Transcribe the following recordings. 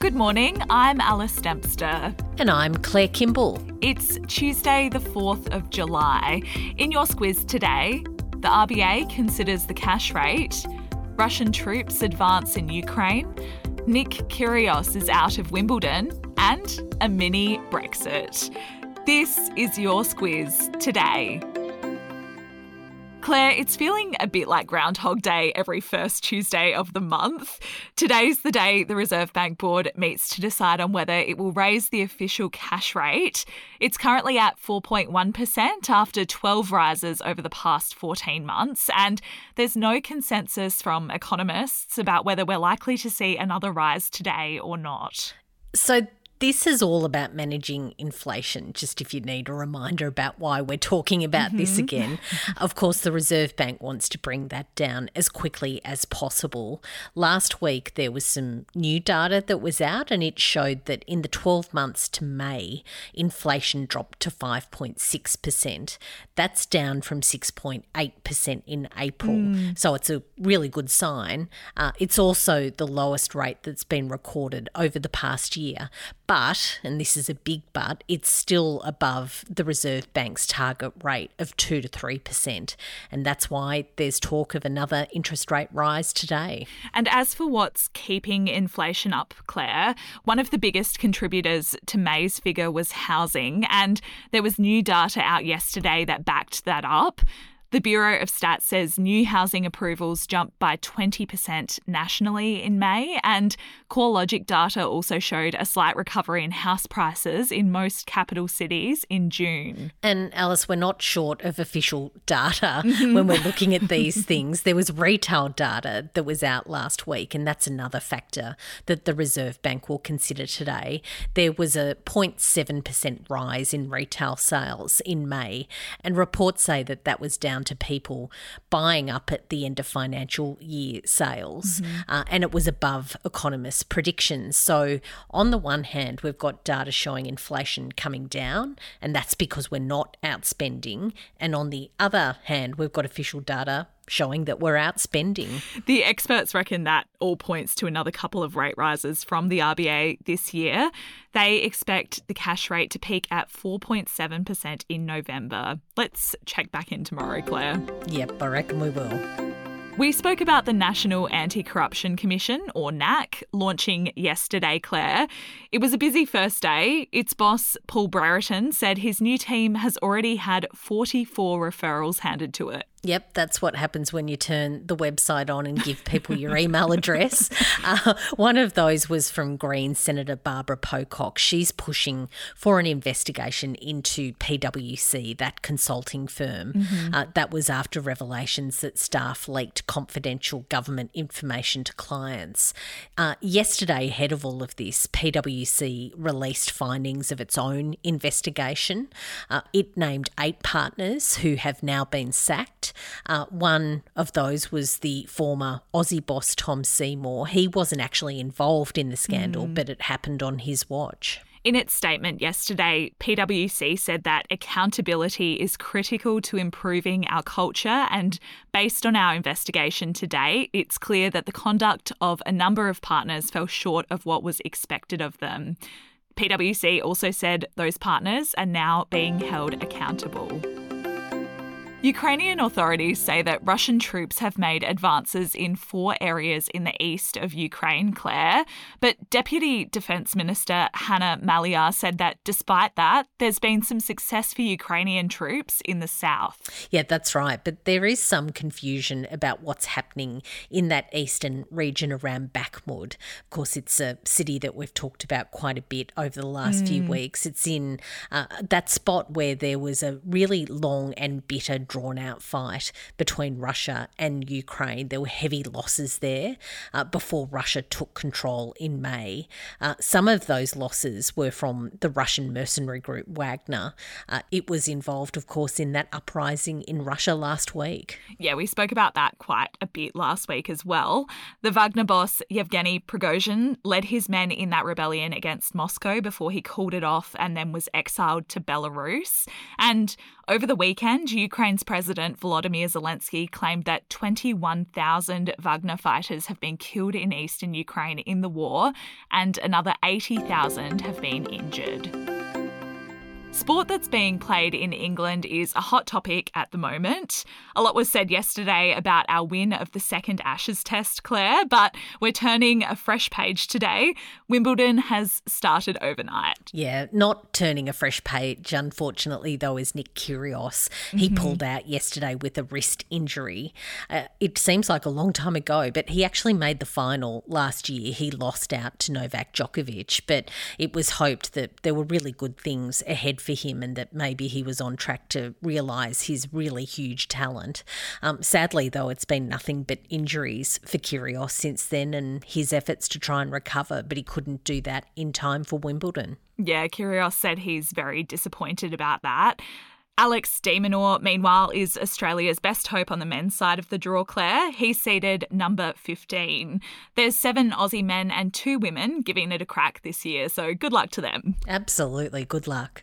Good morning, I'm Alice Dempster. And I'm Claire Kimball. It's Tuesday, the 4th of July. In your squiz today, the RBA considers the cash rate, Russian troops advance in Ukraine, Nick Kyrgios is out of Wimbledon, and a mini Brexit. This is your squiz today. Claire, it's feeling a bit like Groundhog Day every first Tuesday of the month. Today's the day the Reserve Bank Board meets to decide on whether it will raise the official cash rate. It's currently at 4.1% after 12 rises over the past 14 months, and there's no consensus from economists about whether we're likely to see another rise today or not. So, this is all about managing inflation, just if you need a reminder about why we're talking about mm-hmm. this again. Of course, the Reserve Bank wants to bring that down as quickly as possible. Last week, there was some new data that was out, and it showed that in the 12 months to May, inflation dropped to 5.6%. That's down from 6.8% in April. Mm. So it's a really good sign. Uh, it's also the lowest rate that's been recorded over the past year. But, and this is a big but, it's still above the Reserve Bank's target rate of 2 to 3%. And that's why there's talk of another interest rate rise today. And as for what's keeping inflation up, Claire, one of the biggest contributors to May's figure was housing. And there was new data out yesterday that backed that up. The Bureau of Stats says new housing approvals jumped by 20% nationally in May, and CoreLogic data also showed a slight recovery in house prices in most capital cities in June. And Alice, we're not short of official data when we're looking at these things. There was retail data that was out last week, and that's another factor that the Reserve Bank will consider today. There was a 0.7% rise in retail sales in May, and reports say that that was down to people buying up at the end of financial year sales, mm-hmm. uh, and it was above economists' predictions. So, on the one hand, we've got data showing inflation coming down, and that's because we're not outspending. And on the other hand, we've got official data showing that we're outspending. The experts reckon that all points to another couple of rate rises from the RBA this year. They expect the cash rate to peak at 4.7% in November. Let's check back in tomorrow, Claire. Yep, I reckon we will. We spoke about the National Anti Corruption Commission, or NAC, launching yesterday, Claire. It was a busy first day. Its boss, Paul Brereton, said his new team has already had 44 referrals handed to it. Yep, that's what happens when you turn the website on and give people your email address. Uh, one of those was from Green Senator Barbara Pocock. She's pushing for an investigation into PwC, that consulting firm. Mm-hmm. Uh, that was after revelations that staff leaked confidential government information to clients. Uh, yesterday, ahead of all of this, PwC released findings of its own investigation. Uh, it named eight partners who have now been sacked. Uh, one of those was the former Aussie boss Tom Seymour. He wasn't actually involved in the scandal, mm. but it happened on his watch. In its statement yesterday, PwC said that accountability is critical to improving our culture, and based on our investigation today, it's clear that the conduct of a number of partners fell short of what was expected of them. PwC also said those partners are now being held accountable. Ukrainian authorities say that Russian troops have made advances in four areas in the east of Ukraine, Claire. But Deputy Defence Minister Hanna Maliar said that despite that, there's been some success for Ukrainian troops in the south. Yeah, that's right. But there is some confusion about what's happening in that eastern region around Bakhmut. Of course, it's a city that we've talked about quite a bit over the last mm. few weeks. It's in uh, that spot where there was a really long and bitter drawn out fight between Russia and Ukraine. There were heavy losses there uh, before Russia took control in May. Uh, some of those losses were from the Russian mercenary group Wagner. Uh, it was involved, of course, in that uprising in Russia last week. Yeah, we spoke about that quite a bit last week as well. The Wagner boss, Yevgeny Prigozhin, led his men in that rebellion against Moscow before he called it off and then was exiled to Belarus. And over the weekend, Ukraine's President Volodymyr Zelensky claimed that 21,000 Wagner fighters have been killed in eastern Ukraine in the war and another 80,000 have been injured. Sport that's being played in England is a hot topic at the moment. A lot was said yesterday about our win of the second Ashes test, Claire, but we're turning a fresh page today. Wimbledon has started overnight. Yeah, not turning a fresh page, unfortunately, though, is Nick Kyrgios. He mm-hmm. pulled out yesterday with a wrist injury. Uh, it seems like a long time ago, but he actually made the final last year. He lost out to Novak Djokovic, but it was hoped that there were really good things ahead for him and that maybe he was on track to realise his really huge talent. Um, sadly, though, it's been nothing but injuries for Kyrgios since then and his efforts to try and recover, but he couldn't do that in time for Wimbledon. Yeah, Kyrgios said he's very disappointed about that. Alex de Minaur, meanwhile, is Australia's best hope on the men's side of the draw, Claire. He's seeded number 15. There's seven Aussie men and two women giving it a crack this year, so good luck to them. Absolutely, good luck.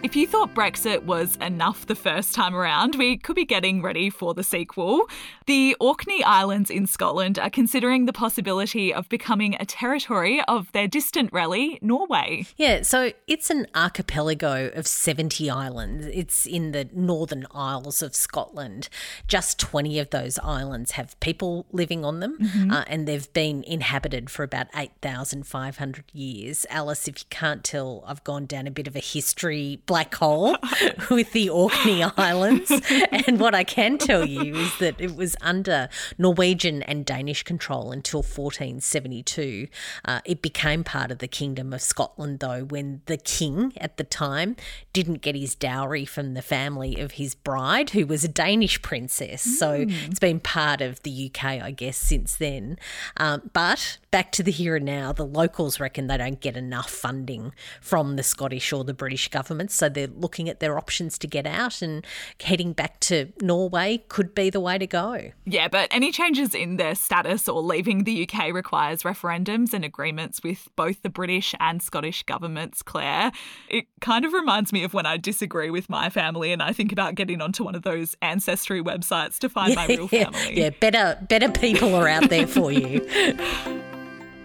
If you thought Brexit was enough the first time around, we could be getting ready for the sequel. The Orkney Islands in Scotland are considering the possibility of becoming a territory of their distant rally, Norway. Yeah, so it's an archipelago of 70 islands. It's in the Northern Isles of Scotland. Just 20 of those islands have people living on them, mm-hmm. uh, and they've been inhabited for about 8,500 years. Alice, if you can't tell, I've gone down a bit of a history black hole with the Orkney Islands. And what I can tell you is that it was under Norwegian and Danish control until 1472. Uh, it became part of the Kingdom of Scotland, though, when the king at the time didn't get his dowry from the family of his bride, who was a Danish princess. Mm. So it's been part of the UK, I guess, since then. Um, but back to the here and now, the locals reckon they don't get enough funding from the Scottish or the British governments. So they're looking at their options to get out, and heading back to Norway could be the way to go. Yeah, but any changes in their status or leaving the UK requires referendums and agreements with both the British and Scottish governments, Claire. It kind of reminds me of when I disagree with my family and I think about getting onto one of those ancestry websites to find yeah, my real family. Yeah, better better people are out there for you.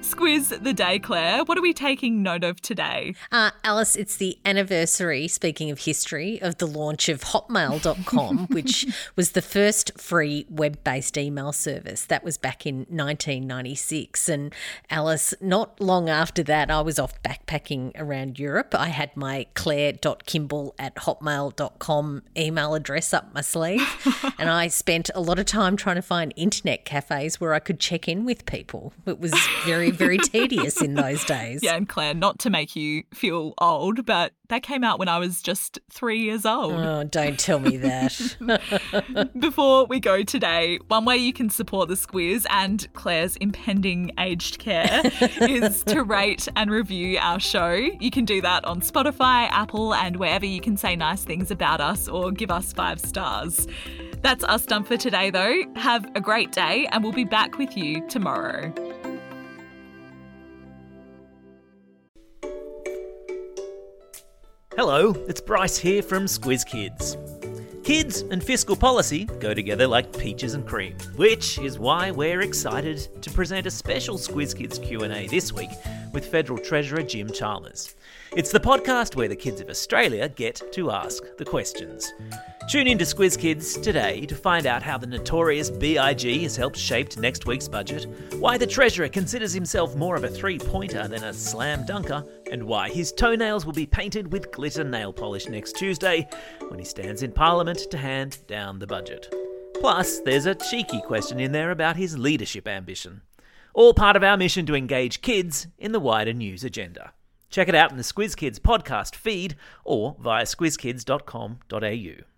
Squiz the day, Claire. What are we taking note of today? Uh, Alice, it's the anniversary, speaking of history, of the launch of Hotmail.com, which was the first free web based email service. That was back in 1996. And Alice, not long after that, I was off backpacking around Europe. I had my claire.kimball at hotmail.com email address up my sleeve. and I spent a lot of time trying to find internet cafes where I could check in with people. It was very, very tedious in those days. Yeah, and Claire, not to make you feel old, but that came out when I was just three years old. Oh, don't tell me that. Before we go today, one way you can support the Squiz and Claire's impending aged care is to rate and review our show. You can do that on Spotify, Apple, and wherever you can say nice things about us or give us five stars. That's us done for today, though. Have a great day, and we'll be back with you tomorrow. Hello, it's Bryce here from Squiz Kids. Kids and fiscal policy go together like peaches and cream, which is why we're excited to present a special Squiz Kids Q&A this week with Federal Treasurer Jim Chalmers. It's the podcast where the kids of Australia get to ask the questions. Tune in to Squiz Kids today to find out how the notorious BIG has helped shape next week's budget, why the Treasurer considers himself more of a three pointer than a slam dunker, and why his toenails will be painted with glitter nail polish next Tuesday when he stands in Parliament to hand down the budget. Plus, there's a cheeky question in there about his leadership ambition. All part of our mission to engage kids in the wider news agenda. Check it out in the Squiz Kids podcast feed or via squizkids.com.au.